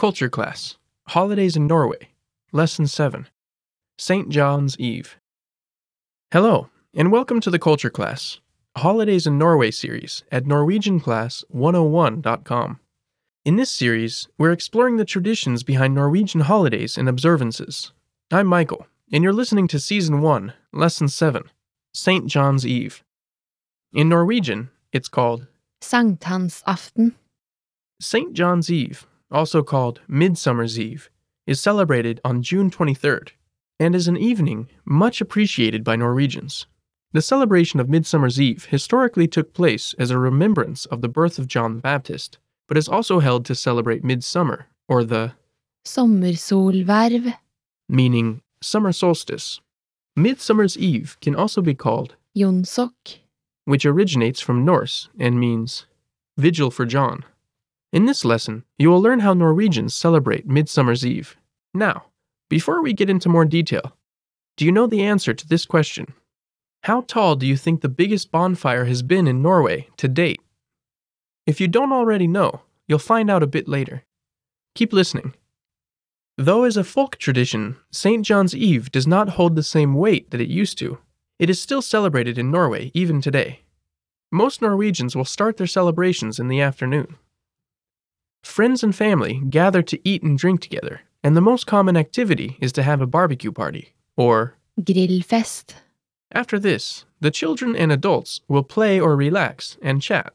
Culture Class Holidays in Norway, Lesson 7 St. John's Eve. Hello, and welcome to the Culture Class Holidays in Norway series at NorwegianClass101.com. In this series, we're exploring the traditions behind Norwegian holidays and observances. I'm Michael, and you're listening to Season 1, Lesson 7 St. John's Eve. In Norwegian, it's called Sankthansaften. St. John's Eve, also called Midsummer's Eve, is celebrated on June 23rd and is an evening much appreciated by Norwegians. The celebration of Midsummer's Eve historically took place as a remembrance of the birth of John the Baptist, but is also held to celebrate midsummer, or the Sommersolverv. meaning summer solstice. Midsummer's Eve can also be called, Jonsok. which originates from Norse and means vigil for John. In this lesson, you will learn how Norwegians celebrate Midsummer's Eve. Now, before we get into more detail, do you know the answer to this question? How tall do you think the biggest bonfire has been in Norway to date? If you don't already know, you'll find out a bit later. Keep listening. Though as a folk tradition, St. John's Eve does not hold the same weight that it used to, it is still celebrated in Norway even today. Most Norwegians will start their celebrations in the afternoon. Friends and family gather to eat and drink together, and the most common activity is to have a barbecue party, or Grillfest. after this, the children and adults will play or relax and chat.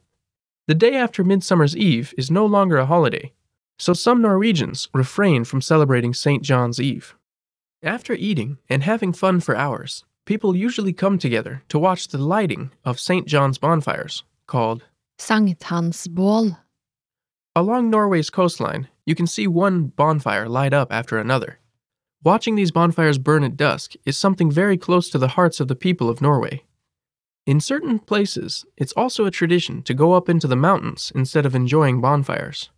The day after Midsummer's Eve is no longer a holiday, so some Norwegians refrain from celebrating St. John's Eve. After eating and having fun for hours, people usually come together to watch the lighting of St. John's bonfires, called Sankthansbål. Along Norway's coastline, you can see one bonfire light up after another. Watching these bonfires burn at dusk is something very close to the hearts of the people of Norway. In certain places, it's also a tradition to go up into the mountains instead of enjoying bonfires.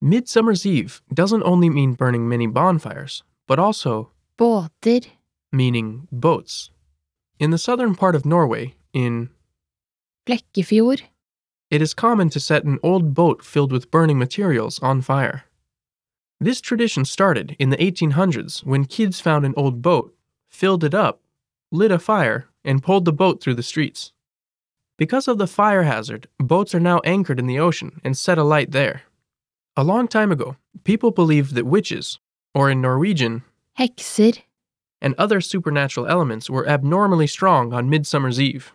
Midsummer's Eve doesn't only mean burning many bonfires, but also Båter. meaning boats. In the southern part of Norway, in Flekkefjord. It is common to set an old boat filled with burning materials on fire. This tradition started in the 1800s when kids found an old boat, filled it up, lit a fire, and pulled the boat through the streets. Because of the fire hazard, boats are now anchored in the ocean and set alight there. A long time ago, people believed that witches, or in Norwegian, Hekser. and other supernatural elements were abnormally strong on Midsummer's Eve.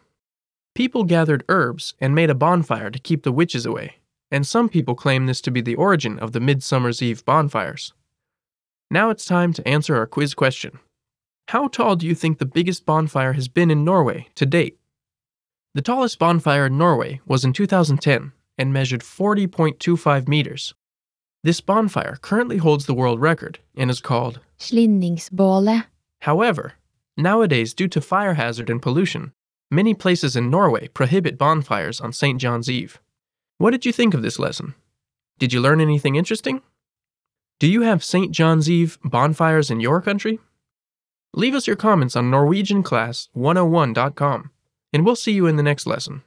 People gathered herbs and made a bonfire to keep the witches away, and some people claim this to be the origin of the Midsummer's Eve bonfires. Now it's time to answer our quiz question. How tall do you think the biggest bonfire has been in Norway to date? The tallest bonfire in Norway was in 2010 and measured 40.25 meters. This bonfire currently holds the world record and is called Slinningsbålet. However, nowadays, due to fire hazard and pollution, many places in Norway prohibit bonfires on St. John's Eve. What did you think of this lesson? Did you learn anything interesting? Do you have St. John's Eve bonfires in your country? Leave us your comments on NorwegianClass101.com, and we'll see you in the next lesson.